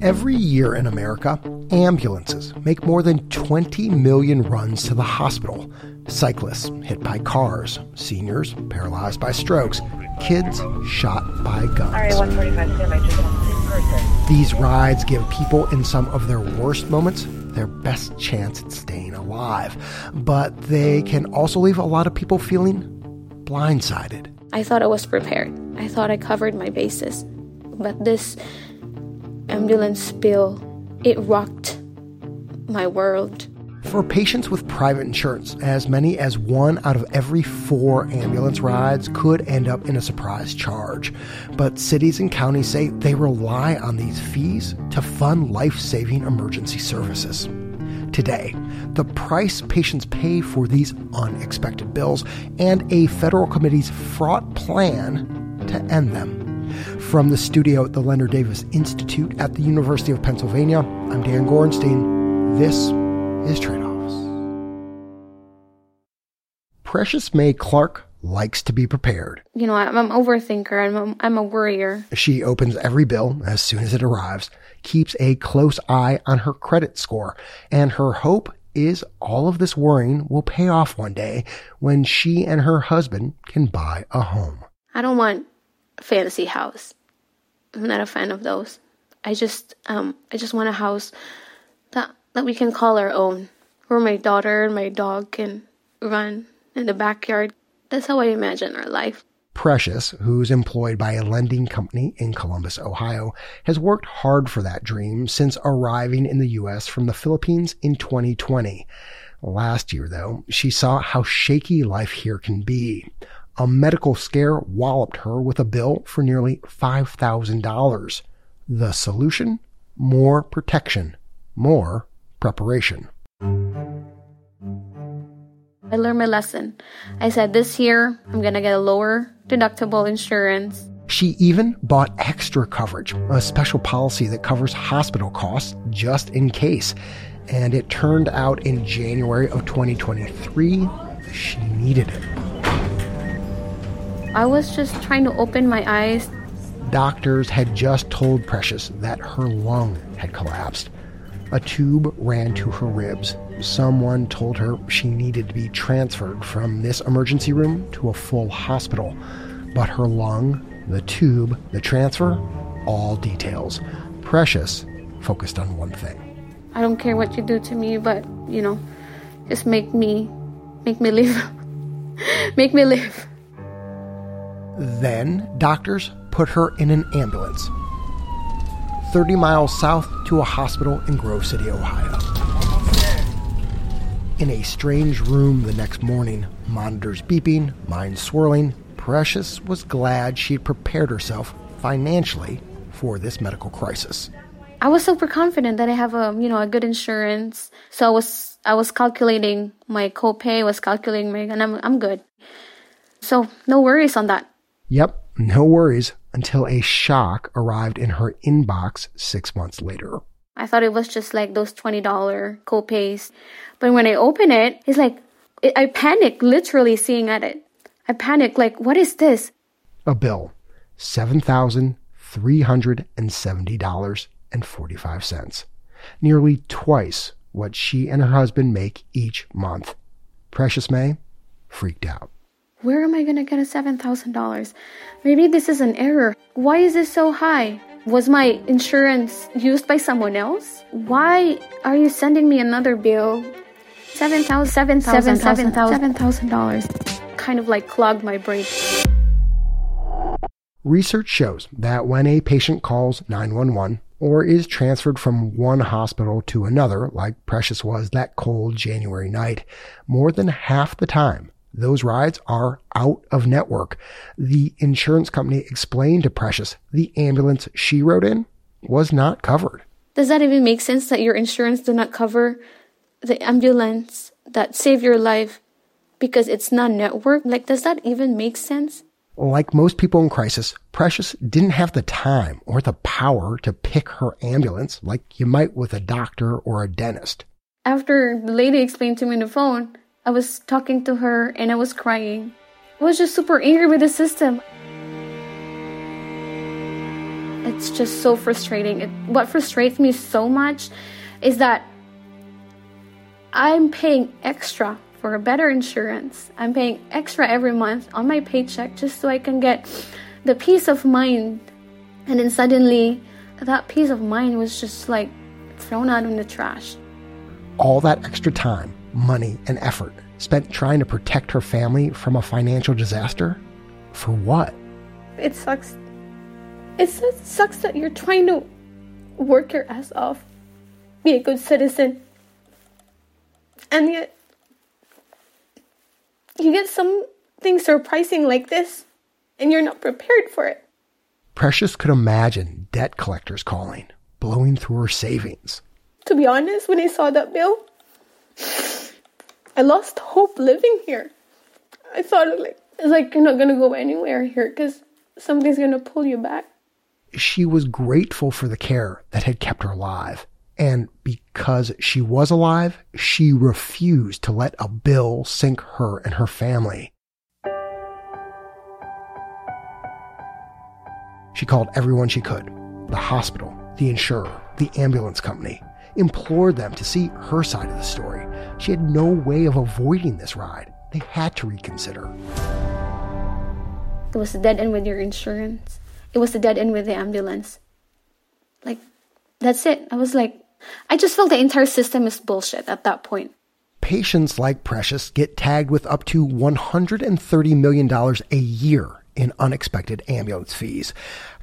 Every year in America, ambulances make more than 20 million runs to the hospital. Cyclists hit by cars, seniors paralyzed by strokes, kids shot by guns. These rides give people in some of their worst moments their best chance at staying alive. But they can also leave a lot of people feeling blindsided. I thought I was prepared. I thought I covered my bases. But this ambulance spill, it rocked my world. For patients with private insurance, as many as one out of every four ambulance rides could end up in a surprise charge. But cities and counties say they rely on these fees to fund life saving emergency services. Today, the price patients pay for these unexpected bills and a federal committee's fraught plan to end them. From the studio at the Leonard Davis Institute at the University of Pennsylvania, I'm Dan Gorenstein. This is Tradeoffs. Precious Mae Clark likes to be prepared. You know, I'm an overthinker. I'm a, I'm a worrier. She opens every bill as soon as it arrives, keeps a close eye on her credit score, and her hope is all of this worrying will pay off one day when she and her husband can buy a home. I don't want a fantasy house. I'm not a fan of those. I just um I just want a house that that we can call our own, where my daughter and my dog can run in the backyard. That's how I imagine our life. Precious, who's employed by a lending company in Columbus, Ohio, has worked hard for that dream since arriving in the U.S. from the Philippines in 2020. Last year, though, she saw how shaky life here can be. A medical scare walloped her with a bill for nearly $5,000. The solution? More protection, more preparation. I learned my lesson. I said this year I'm going to get a lower deductible insurance. She even bought extra coverage, a special policy that covers hospital costs just in case. And it turned out in January of 2023, she needed it. I was just trying to open my eyes. Doctors had just told Precious that her lung had collapsed. A tube ran to her ribs. Someone told her she needed to be transferred from this emergency room to a full hospital. But her lung, the tube, the transfer, all details. Precious focused on one thing. I don't care what you do to me, but, you know, just make me make me live. make me live. Then doctors put her in an ambulance 30 miles south to a hospital in Grove City, Ohio. In a strange room the next morning, monitors beeping, mind swirling, Precious was glad she'd prepared herself financially for this medical crisis. I was super confident that I have a you know a good insurance. So I was I was calculating my copay, was calculating my and I'm I'm good. So no worries on that. Yep, no worries until a shock arrived in her inbox six months later. I thought it was just like those $20 copays. But when I open it, it's like, I panic literally seeing at it. I panic, like, what is this? A bill $7,370.45. Nearly twice what she and her husband make each month. Precious Mae freaked out. Where am I going to get a $7,000? Maybe this is an error. Why is this so high? Was my insurance used by someone else? Why are you sending me another bill? $7,000, $7,000, $7,000. Kind of like clogged my brain. Research shows that when a patient calls 911 or is transferred from one hospital to another, like Precious was that cold January night, more than half the time, those rides are out of network. The insurance company explained to Precious the ambulance she rode in was not covered. Does that even make sense that your insurance do not cover the ambulance that saved your life because it's not network? Like, does that even make sense? Like most people in crisis, Precious didn't have the time or the power to pick her ambulance like you might with a doctor or a dentist. After the lady explained to me on the phone, I was talking to her and I was crying. I was just super angry with the system. It's just so frustrating. It, what frustrates me so much is that I'm paying extra for a better insurance. I'm paying extra every month on my paycheck just so I can get the peace of mind. And then suddenly, that peace of mind was just like thrown out in the trash. All that extra time, money, and effort spent trying to protect her family from a financial disaster? For what? It sucks. It sucks that you're trying to work your ass off, be a good citizen, and yet you get something surprising like this and you're not prepared for it. Precious could imagine debt collectors calling, blowing through her savings. To be honest, when I saw that bill, I lost hope living here. I thought like it's like you're not gonna go anywhere here because somebody's gonna pull you back. She was grateful for the care that had kept her alive. And because she was alive, she refused to let a bill sink her and her family. She called everyone she could the hospital, the insurer, the ambulance company, implored them to see her side of the story. She had no way of avoiding this ride. They had to reconsider. It was a dead end with your insurance. It was a dead end with the ambulance. Like, that's it. I was like, I just felt the entire system is bullshit at that point. Patients like Precious get tagged with up to $130 million a year in unexpected ambulance fees.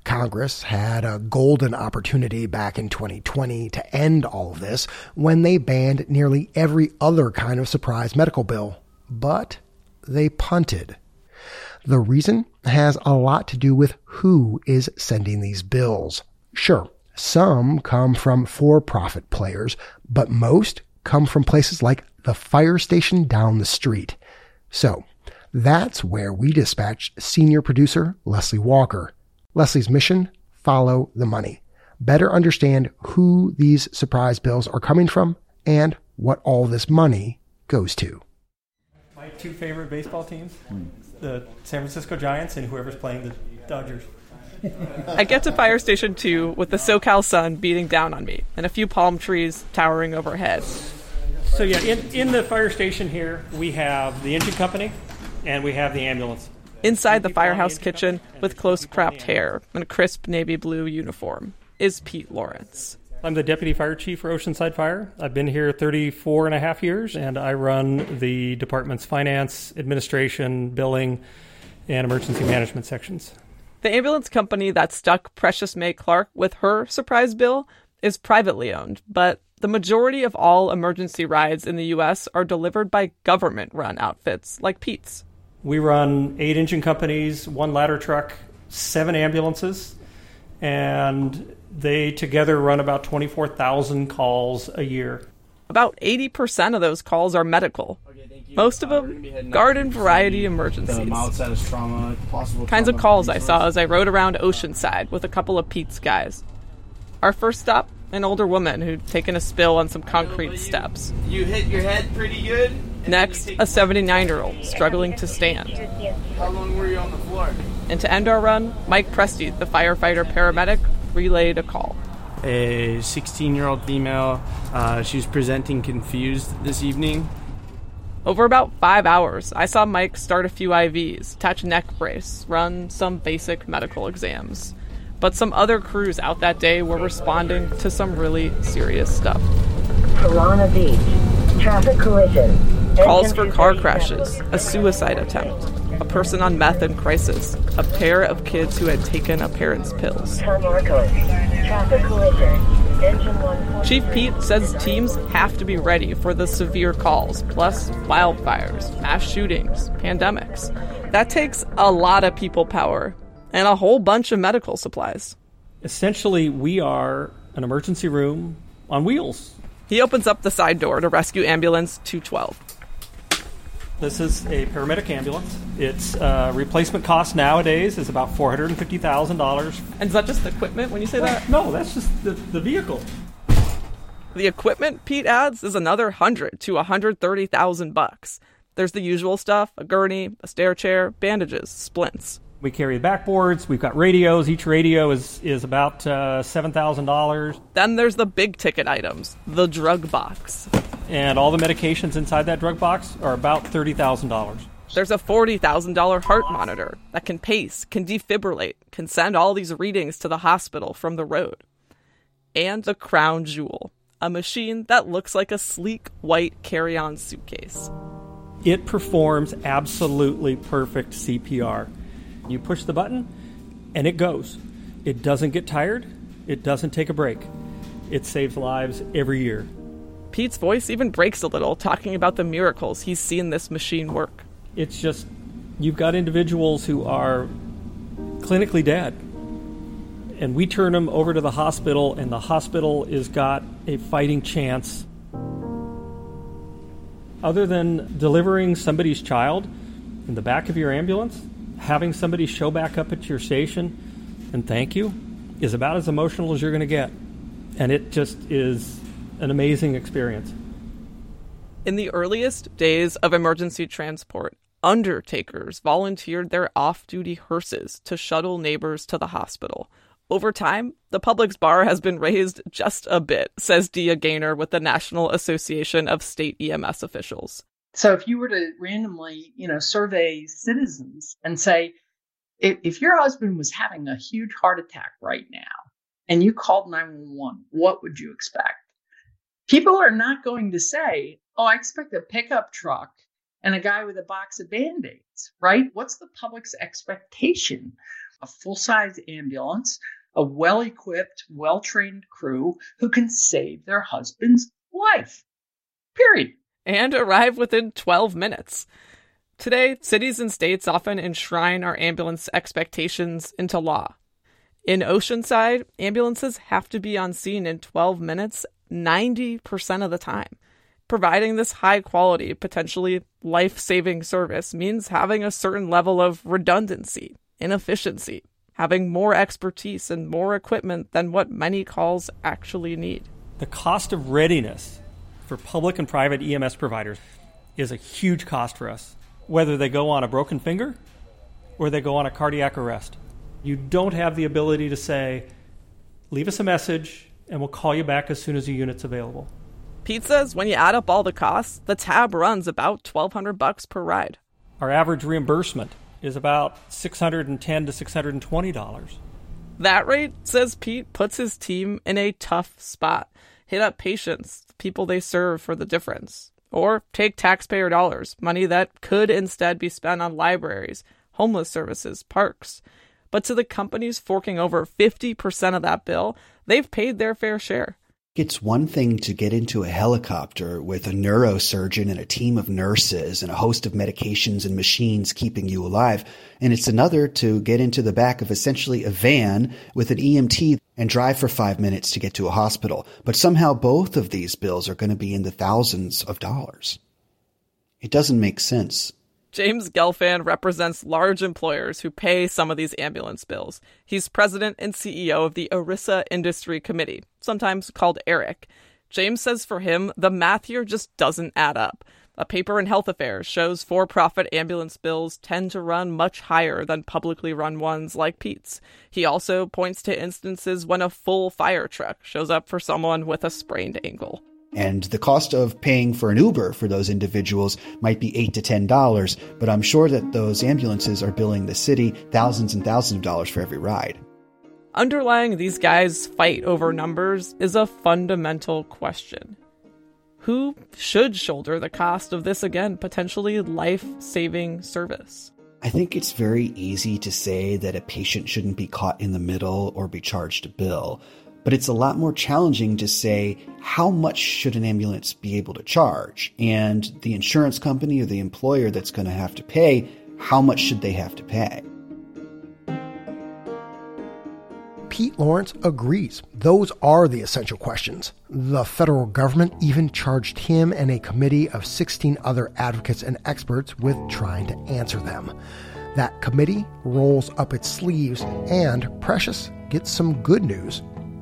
Congress had a golden opportunity back in 2020 to end all of this when they banned nearly every other kind of surprise medical bill, but they punted. The reason has a lot to do with who is sending these bills. Sure, some come from for profit players, but most come from places like the fire station down the street. So that's where we dispatched senior producer Leslie Walker. Leslie's mission follow the money. Better understand who these surprise bills are coming from and what all this money goes to. My two favorite baseball teams the San Francisco Giants and whoever's playing the Dodgers. I get to Fire Station 2 with the SoCal sun beating down on me and a few palm trees towering overhead. So, yeah, in, in the fire station here, we have the engine company and we have the ambulance. Inside the firehouse kitchen, with close cropped hair and a crisp navy blue uniform, is Pete Lawrence. I'm the deputy fire chief for Oceanside Fire. I've been here 34 and a half years, and I run the department's finance, administration, billing, and emergency management sections. The ambulance company that stuck Precious Mae Clark with her surprise bill is privately owned, but the majority of all emergency rides in the U.S. are delivered by government run outfits like Pete's. We run eight engine companies, one ladder truck, seven ambulances, and they together run about 24,000 calls a year. About 80% of those calls are medical. Most of them, garden variety emergencies. Trauma, Kinds of calls I saw as I rode around Oceanside with a couple of Pete's guys. Our first stop, an older woman who'd taken a spill on some concrete steps. You hit your head pretty good. Next, a 79 year old struggling to stand. How long were you on the floor? And to end our run, Mike Presti, the firefighter paramedic, relayed a call. A 16 year old female, uh, she was presenting confused this evening. Over about five hours, I saw Mike start a few IVs, attach a neck brace, run some basic medical exams. But some other crews out that day were responding to some really serious stuff. Solana Beach, traffic collision. Calls for car crashes, a suicide attempt, a person on meth in crisis, a pair of kids who had taken a parent's pills. San Marcos, traffic collision. Chief Pete says teams have to be ready for the severe calls, plus wildfires, mass shootings, pandemics. That takes a lot of people power and a whole bunch of medical supplies. Essentially, we are an emergency room on wheels. He opens up the side door to rescue ambulance 212. This is a paramedic ambulance. Its uh, replacement cost nowadays is about four hundred and fifty thousand dollars. And is that just the equipment when you say that? No, that's just the, the vehicle. The equipment Pete adds is another hundred to a hundred thirty thousand bucks. There's the usual stuff: a gurney, a stair chair, bandages, splints. We carry backboards. We've got radios. Each radio is is about uh, seven thousand dollars. Then there's the big ticket items, the drug box, and all the medications inside that drug box are about thirty thousand dollars. There's a $40,000 heart monitor that can pace, can defibrillate, can send all these readings to the hospital from the road. And the crown jewel, a machine that looks like a sleek white carry on suitcase. It performs absolutely perfect CPR. You push the button and it goes. It doesn't get tired, it doesn't take a break. It saves lives every year. Pete's voice even breaks a little talking about the miracles he's seen this machine work. It's just you've got individuals who are clinically dead. And we turn them over to the hospital, and the hospital has got a fighting chance. Other than delivering somebody's child in the back of your ambulance, having somebody show back up at your station and thank you is about as emotional as you're going to get. And it just is an amazing experience. In the earliest days of emergency transport, undertakers volunteered their off duty hearses to shuttle neighbors to the hospital. Over time, the public's bar has been raised just a bit, says Dia Gainor with the National Association of State EMS Officials. So if you were to randomly, you know, survey citizens and say, if, if your husband was having a huge heart attack right now and you called 911, what would you expect? People are not going to say, oh, I expect a pickup truck and a guy with a box of band aids, right? What's the public's expectation? A full size ambulance, a well equipped, well trained crew who can save their husband's life. Period and arrive within 12 minutes. Today, cities and states often enshrine our ambulance expectations into law. In Oceanside, ambulances have to be on scene in 12 minutes 90% of the time. Providing this high quality, potentially life saving service means having a certain level of redundancy, inefficiency, having more expertise and more equipment than what many calls actually need. The cost of readiness for public and private EMS providers is a huge cost for us, whether they go on a broken finger or they go on a cardiac arrest. You don't have the ability to say, leave us a message and we'll call you back as soon as the unit's available. Pete says when you add up all the costs, the tab runs about 1200 bucks per ride. Our average reimbursement is about 610 to $620. That rate, says Pete, puts his team in a tough spot. Hit up patients people they serve for the difference. Or take taxpayer dollars, money that could instead be spent on libraries, homeless services, parks. But to the companies forking over 50% of that bill, they've paid their fair share. It's one thing to get into a helicopter with a neurosurgeon and a team of nurses and a host of medications and machines keeping you alive. And it's another to get into the back of essentially a van with an EMT and drive for five minutes to get to a hospital. But somehow both of these bills are going to be in the thousands of dollars. It doesn't make sense. James Gelfand represents large employers who pay some of these ambulance bills. He's president and CEO of the ERISA Industry Committee, sometimes called ERIC. James says for him, the math here just doesn't add up. A paper in Health Affairs shows for profit ambulance bills tend to run much higher than publicly run ones like Pete's. He also points to instances when a full fire truck shows up for someone with a sprained ankle. And the cost of paying for an Uber for those individuals might be eight to ten dollars, but I'm sure that those ambulances are billing the city thousands and thousands of dollars for every ride. Underlying these guys' fight over numbers is a fundamental question. Who should shoulder the cost of this, again, potentially life saving service? I think it's very easy to say that a patient shouldn't be caught in the middle or be charged a bill but it's a lot more challenging to say how much should an ambulance be able to charge and the insurance company or the employer that's going to have to pay how much should they have to pay Pete Lawrence agrees. Those are the essential questions. The federal government even charged him and a committee of 16 other advocates and experts with trying to answer them. That committee rolls up its sleeves, and Precious gets some good news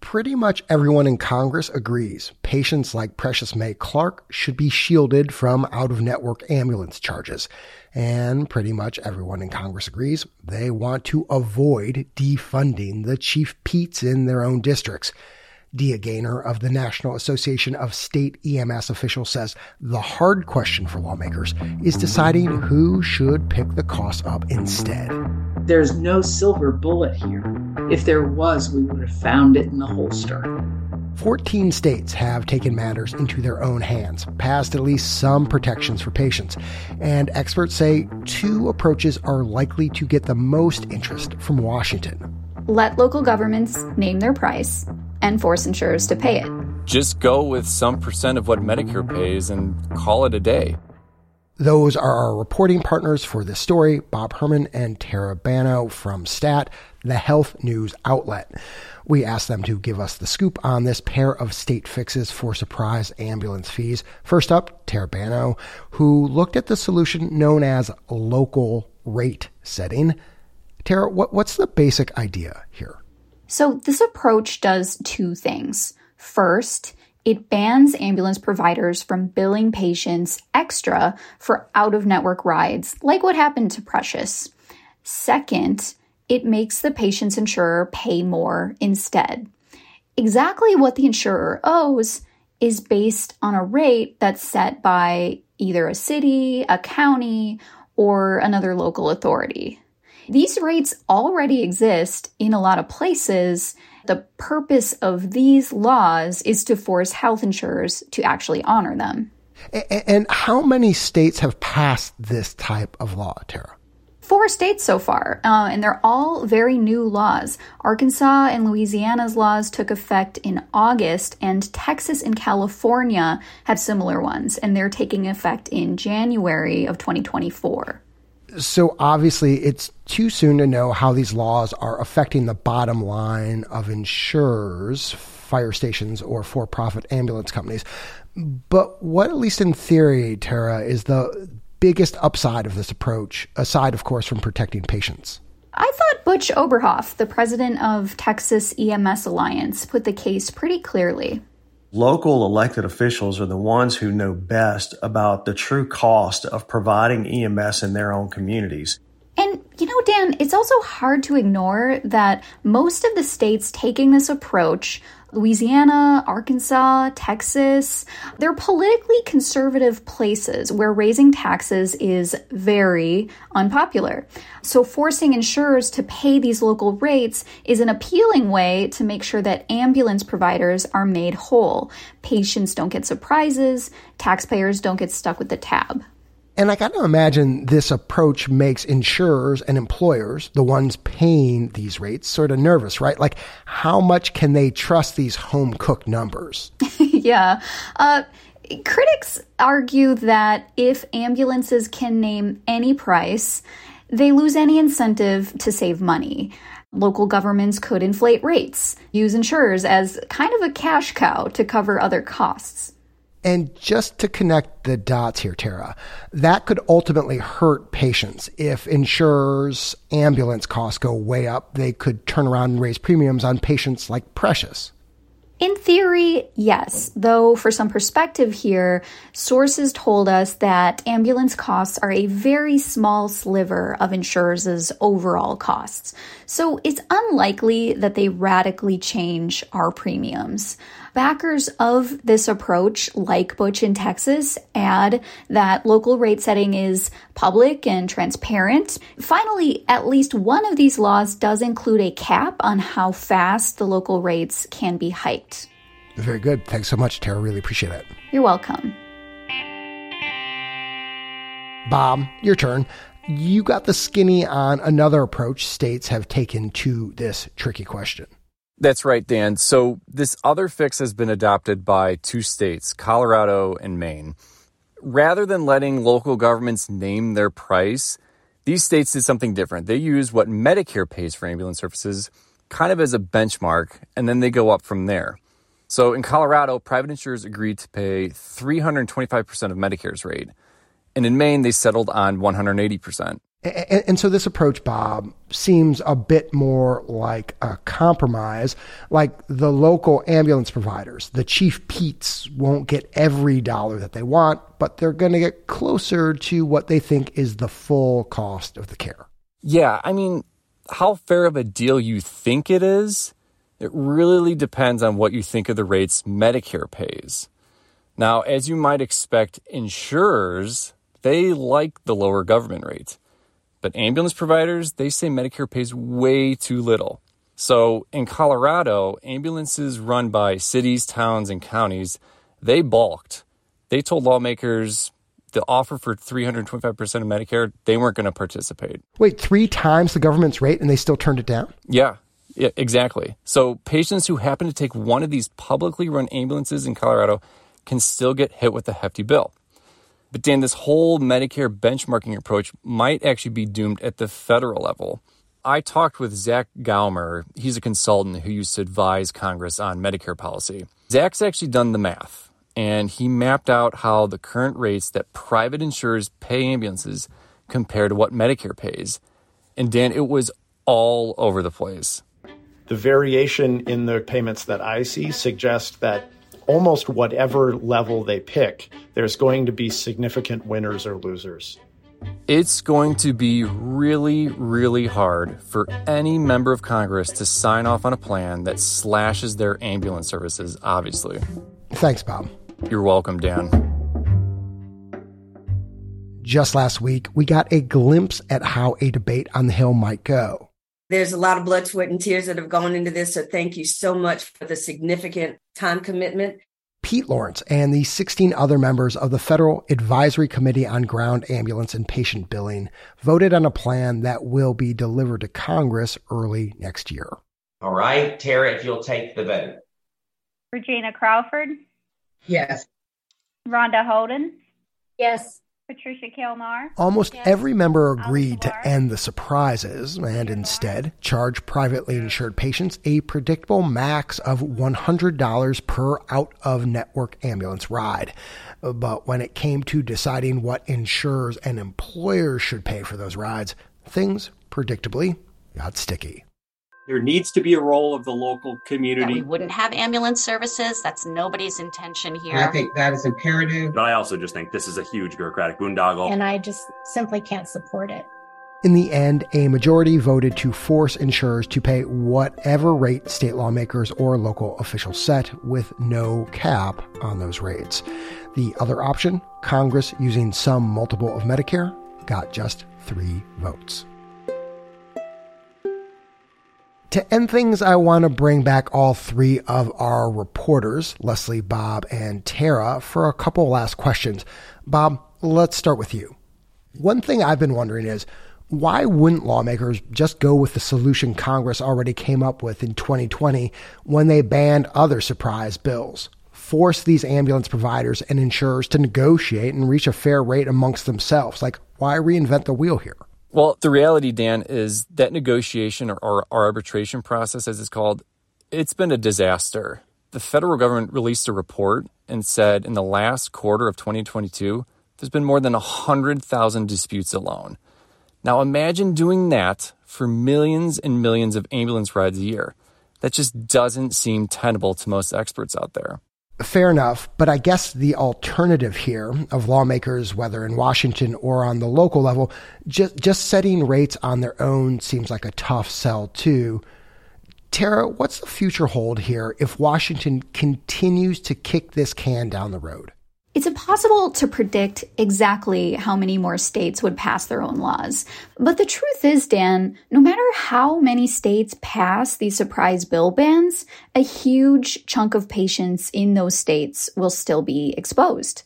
Pretty much everyone in Congress agrees patients like Precious Mae Clark should be shielded from out of network ambulance charges. And pretty much everyone in Congress agrees they want to avoid defunding the chief Petes in their own districts. Dia Gainor of the National Association of State EMS Officials says the hard question for lawmakers is deciding who should pick the costs up instead. There's no silver bullet here. If there was, we would have found it in the holster. 14 states have taken matters into their own hands, passed at least some protections for patients, and experts say two approaches are likely to get the most interest from Washington. Let local governments name their price and force insurers to pay it. Just go with some percent of what Medicare pays and call it a day. Those are our reporting partners for this story, Bob Herman and Tara Bannow from STAT, the health news outlet. We asked them to give us the scoop on this pair of state fixes for surprise ambulance fees. First up, Tara Bannow, who looked at the solution known as local rate setting. Tara, what, what's the basic idea here? So, this approach does two things. First, it bans ambulance providers from billing patients extra for out of network rides, like what happened to Precious. Second, it makes the patient's insurer pay more instead. Exactly what the insurer owes is based on a rate that's set by either a city, a county, or another local authority. These rates already exist in a lot of places. The purpose of these laws is to force health insurers to actually honor them. And how many states have passed this type of law, Tara? Four states so far, uh, and they're all very new laws. Arkansas and Louisiana's laws took effect in August, and Texas and California have similar ones, and they're taking effect in January of 2024 so obviously it's too soon to know how these laws are affecting the bottom line of insurers, fire stations, or for profit ambulance companies. But what, at least in theory, Tara, is the biggest upside of this approach, aside, of course, from protecting patients? I thought Butch Oberhoff, the president of Texas EMS Alliance, put the case pretty clearly local elected officials are the ones who know best about the true cost of providing EMS in their own communities. And you know, Dan, it's also hard to ignore that most of the states taking this approach Louisiana, Arkansas, Texas, they're politically conservative places where raising taxes is very unpopular. So forcing insurers to pay these local rates is an appealing way to make sure that ambulance providers are made whole. Patients don't get surprises, taxpayers don't get stuck with the tab. And I got to imagine this approach makes insurers and employers, the ones paying these rates, sort of nervous, right? Like, how much can they trust these home cooked numbers? yeah. Uh, critics argue that if ambulances can name any price, they lose any incentive to save money. Local governments could inflate rates, use insurers as kind of a cash cow to cover other costs. And just to connect the dots here, Tara, that could ultimately hurt patients. If insurers' ambulance costs go way up, they could turn around and raise premiums on patients like Precious. In theory, yes, though for some perspective here, sources told us that ambulance costs are a very small sliver of insurers' overall costs. So it's unlikely that they radically change our premiums. Backers of this approach, like Butch in Texas, add that local rate setting is public and transparent. Finally, at least one of these laws does include a cap on how fast the local rates can be hiked. Very good. Thanks so much, Tara. Really appreciate it. You're welcome. Bob, your turn. you got the skinny on another approach states have taken to this tricky question. That's right, Dan. So, this other fix has been adopted by two states, Colorado and Maine. Rather than letting local governments name their price, these states did something different. They use what Medicare pays for ambulance services kind of as a benchmark, and then they go up from there. So in Colorado, private insurers agreed to pay 325% of Medicare's rate. And in Maine, they settled on 180%. And, and, so this approach, Bob, seems a bit more like a compromise. Like the local ambulance providers, the chief Pete's won't get every dollar that they want, but they're going to get closer to what they think is the full cost of the care. Yeah, I mean, how fair of a deal you think it is, it really depends on what you think of the rates Medicare pays. Now, as you might expect, insurers, they like the lower government rate. But ambulance providers, they say Medicare pays way too little. So in Colorado, ambulances run by cities, towns, and counties, they balked. They told lawmakers the offer for 325% of Medicare, they weren't going to participate. Wait, three times the government's rate and they still turned it down? Yeah, yeah, exactly. So patients who happen to take one of these publicly run ambulances in Colorado can still get hit with a hefty bill. But Dan, this whole Medicare benchmarking approach might actually be doomed at the federal level. I talked with Zach Gaumer. He's a consultant who used to advise Congress on Medicare policy. Zach's actually done the math, and he mapped out how the current rates that private insurers pay ambulances compare to what Medicare pays. And Dan, it was all over the place. The variation in the payments that I see suggests that almost whatever level they pick, there's going to be significant winners or losers. It's going to be really, really hard for any member of Congress to sign off on a plan that slashes their ambulance services, obviously. Thanks, Bob. You're welcome, Dan. Just last week, we got a glimpse at how a debate on the Hill might go. There's a lot of blood, sweat, and tears that have gone into this. So thank you so much for the significant time commitment. Pete Lawrence and the 16 other members of the Federal Advisory Committee on Ground Ambulance and Patient Billing voted on a plan that will be delivered to Congress early next year. All right, Tara, if you'll take the vote. Regina Crawford? Yes. Rhonda Holden? Yes. Patricia Kelnar. Almost yes. every member agreed to end the surprises and instead charge privately insured patients a predictable max of $100 per out of network ambulance ride. But when it came to deciding what insurers and employers should pay for those rides, things predictably got sticky. There needs to be a role of the local community. That we wouldn't have ambulance services. That's nobody's intention here. And I think that is imperative. But I also just think this is a huge bureaucratic boondoggle. And I just simply can't support it. In the end, a majority voted to force insurers to pay whatever rate state lawmakers or local officials set with no cap on those rates. The other option, Congress using some multiple of Medicare, got just three votes. To end things, I want to bring back all three of our reporters, Leslie, Bob, and Tara, for a couple last questions. Bob, let's start with you. One thing I've been wondering is why wouldn't lawmakers just go with the solution Congress already came up with in 2020 when they banned other surprise bills? Force these ambulance providers and insurers to negotiate and reach a fair rate amongst themselves. Like, why reinvent the wheel here? Well, the reality, Dan, is that negotiation or, or, arbitration process, as it's called, it's been a disaster. The federal government released a report and said in the last quarter of 2022, there's been more than 100,000 disputes alone. Now imagine doing that for millions and millions of ambulance rides a year. That just doesn't seem tenable to most experts out there. Fair enough, but I guess the alternative here of lawmakers, whether in Washington or on the local level, just just setting rates on their own seems like a tough sell too. Tara, what's the future hold here if Washington continues to kick this can down the road? It's impossible to predict exactly how many more states would pass their own laws. But the truth is, Dan, no matter how many states pass these surprise bill bans, a huge chunk of patients in those states will still be exposed.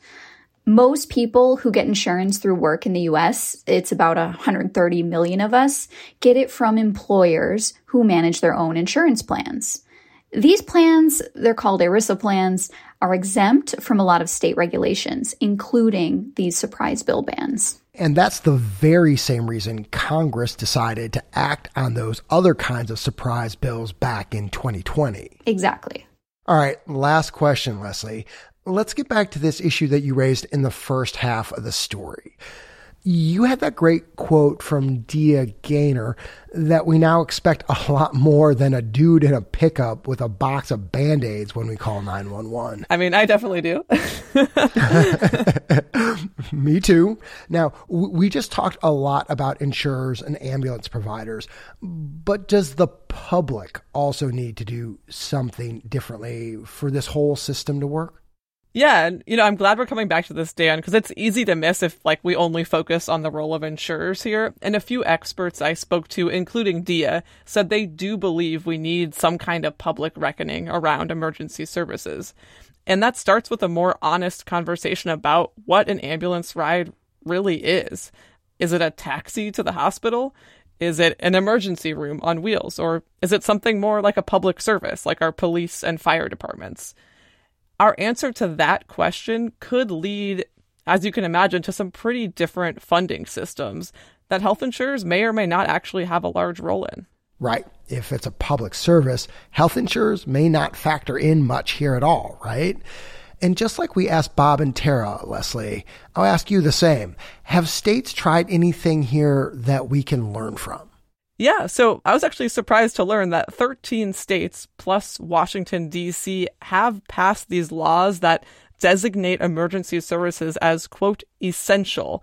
Most people who get insurance through work in the US, it's about 130 million of us, get it from employers who manage their own insurance plans. These plans, they're called ERISA plans, are exempt from a lot of state regulations, including these surprise bill bans. And that's the very same reason Congress decided to act on those other kinds of surprise bills back in 2020. Exactly. All right, last question, Leslie. Let's get back to this issue that you raised in the first half of the story. You had that great quote from Dia Gainor that we now expect a lot more than a dude in a pickup with a box of band aids when we call 911. I mean, I definitely do. Me too. Now, we just talked a lot about insurers and ambulance providers, but does the public also need to do something differently for this whole system to work? Yeah, and you know, I'm glad we're coming back to this, Dan, because it's easy to miss if like we only focus on the role of insurers here. And a few experts I spoke to, including Dia, said they do believe we need some kind of public reckoning around emergency services. And that starts with a more honest conversation about what an ambulance ride really is. Is it a taxi to the hospital? Is it an emergency room on wheels? Or is it something more like a public service, like our police and fire departments? Our answer to that question could lead, as you can imagine, to some pretty different funding systems that health insurers may or may not actually have a large role in. Right. If it's a public service, health insurers may not factor in much here at all, right? And just like we asked Bob and Tara, Leslie, I'll ask you the same. Have states tried anything here that we can learn from? Yeah, so I was actually surprised to learn that 13 states plus Washington, D.C. have passed these laws that designate emergency services as, quote, essential.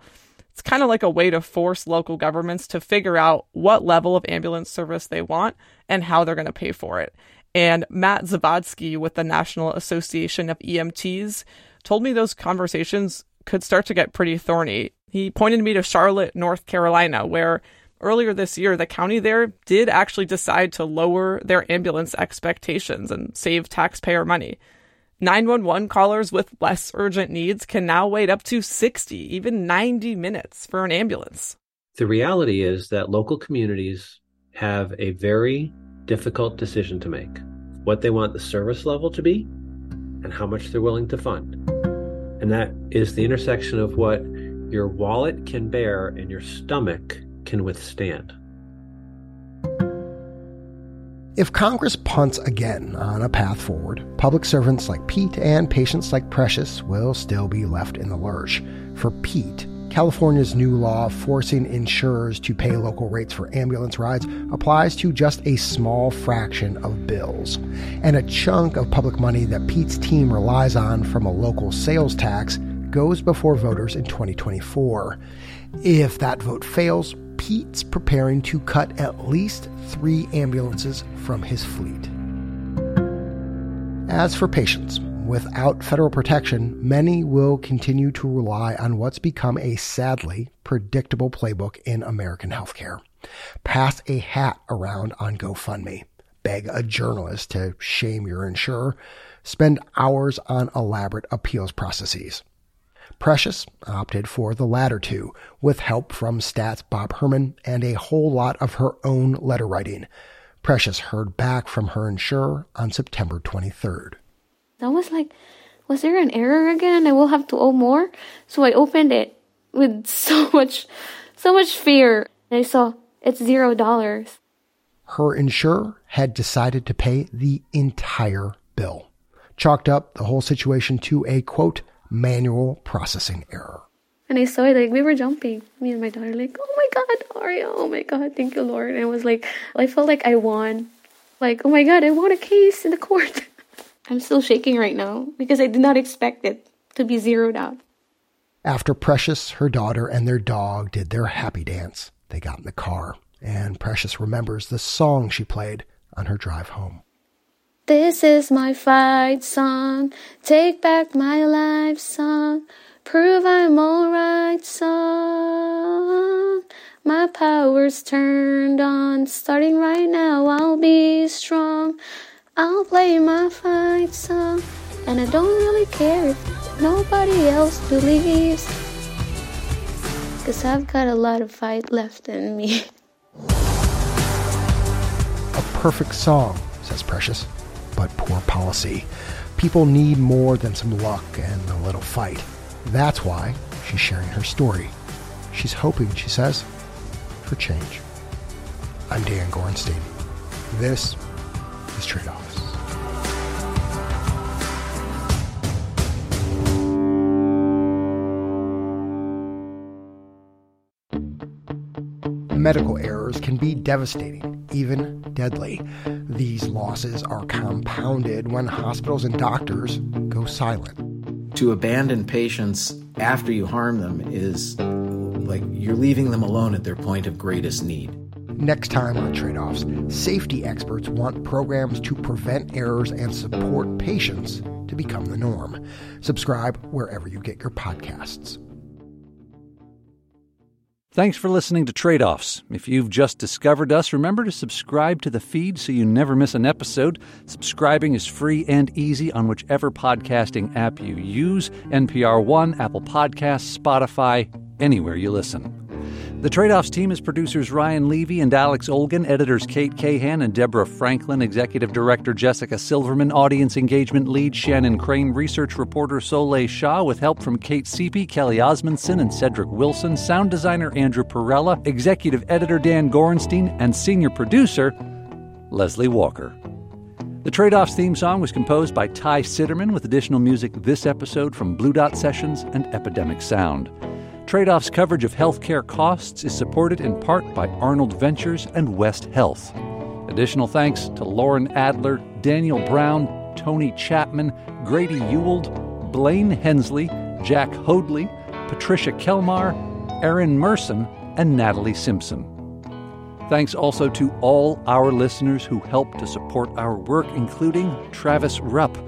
It's kind of like a way to force local governments to figure out what level of ambulance service they want and how they're going to pay for it. And Matt Zavadsky with the National Association of EMTs told me those conversations could start to get pretty thorny. He pointed me to Charlotte, North Carolina, where earlier this year, the county there did actually decide to lower their ambulance expectations and save taxpayer money. 911 callers with less urgent needs can now wait up to 60, even 90 minutes for an ambulance. The reality is that local communities have a very difficult decision to make what they want the service level to be and how much they're willing to fund. And that is the intersection of what your wallet can bear and your stomach can withstand. If Congress punts again on a path forward, public servants like Pete and patients like Precious will still be left in the lurch. For Pete, California's new law forcing insurers to pay local rates for ambulance rides applies to just a small fraction of bills. And a chunk of public money that Pete's team relies on from a local sales tax goes before voters in 2024. If that vote fails, Pete's preparing to cut at least three ambulances from his fleet. As for patients, without federal protection, many will continue to rely on what's become a sadly predictable playbook in American healthcare. Pass a hat around on GoFundMe, beg a journalist to shame your insurer, spend hours on elaborate appeals processes. Precious opted for the latter two, with help from STAT's Bob Herman and a whole lot of her own letter writing. Precious heard back from her insurer on September 23rd. I was like, was there an error again? I will have to owe more? So I opened it with so much, so much fear. And I saw it's zero dollars. Her insurer had decided to pay the entire bill, chalked up the whole situation to a quote, manual processing error. And I saw it like we were jumping. Me and my daughter like, oh my god, Aria, oh my god, thank you, Lord. And I was like, I felt like I won. Like, oh my god, I won a case in the court. I'm still shaking right now because I did not expect it to be zeroed out. After Precious, her daughter, and their dog did their happy dance, they got in the car, and Precious remembers the song she played on her drive home. This is my fight song. Take back my life song. Prove I'm alright song. My power's turned on. Starting right now, I'll be strong. I'll play my fight song. And I don't really care if nobody else believes. Because I've got a lot of fight left in me. A perfect song, says Precious, but poor policy. People need more than some luck and a little fight. That's why she's sharing her story. She's hoping, she says, for change. I'm Dan Gorenstein. This is Tradeoffs. Medical errors can be devastating, even deadly. These losses are compounded when hospitals and doctors go silent. To abandon patients after you harm them is like you're leaving them alone at their point of greatest need. Next time on Tradeoffs, safety experts want programs to prevent errors and support patients to become the norm. Subscribe wherever you get your podcasts. Thanks for listening to Tradeoffs. If you've just discovered us, remember to subscribe to the feed so you never miss an episode. Subscribing is free and easy on whichever podcasting app you use NPR One, Apple Podcasts, Spotify, anywhere you listen. The Tradeoffs team is producers Ryan Levy and Alex Olgin, editors Kate Cahan and Deborah Franklin, executive director Jessica Silverman, audience engagement lead Shannon Crane, research reporter Soleil Shah, with help from Kate Seepy, Kelly Osmondson, and Cedric Wilson, sound designer Andrew Perella, executive editor Dan Gorenstein, and senior producer Leslie Walker. The Tradeoffs theme song was composed by Ty Sitterman with additional music this episode from Blue Dot Sessions and Epidemic Sound. Tradeoffs' coverage of healthcare costs is supported in part by Arnold Ventures and West Health. Additional thanks to Lauren Adler, Daniel Brown, Tony Chapman, Grady Ewald, Blaine Hensley, Jack Hoadley, Patricia Kelmar, Aaron Merson, and Natalie Simpson. Thanks also to all our listeners who help to support our work, including Travis Rupp.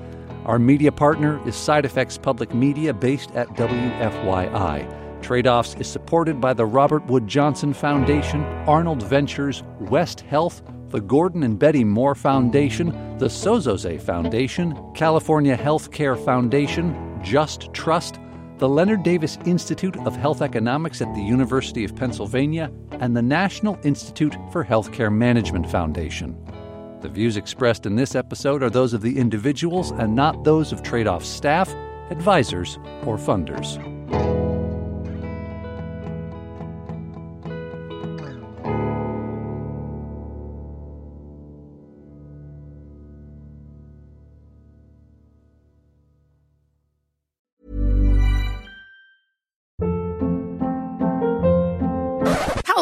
Our media partner is Side Effects Public Media based at WFYI. Tradeoffs is supported by the Robert Wood Johnson Foundation, Arnold Ventures, West Health, the Gordon and Betty Moore Foundation, the Sozosei Foundation, California Healthcare Foundation, Just Trust, the Leonard Davis Institute of Health Economics at the University of Pennsylvania, and the National Institute for Healthcare Management Foundation. The views expressed in this episode are those of the individuals and not those of Trade Off staff, advisors, or funders.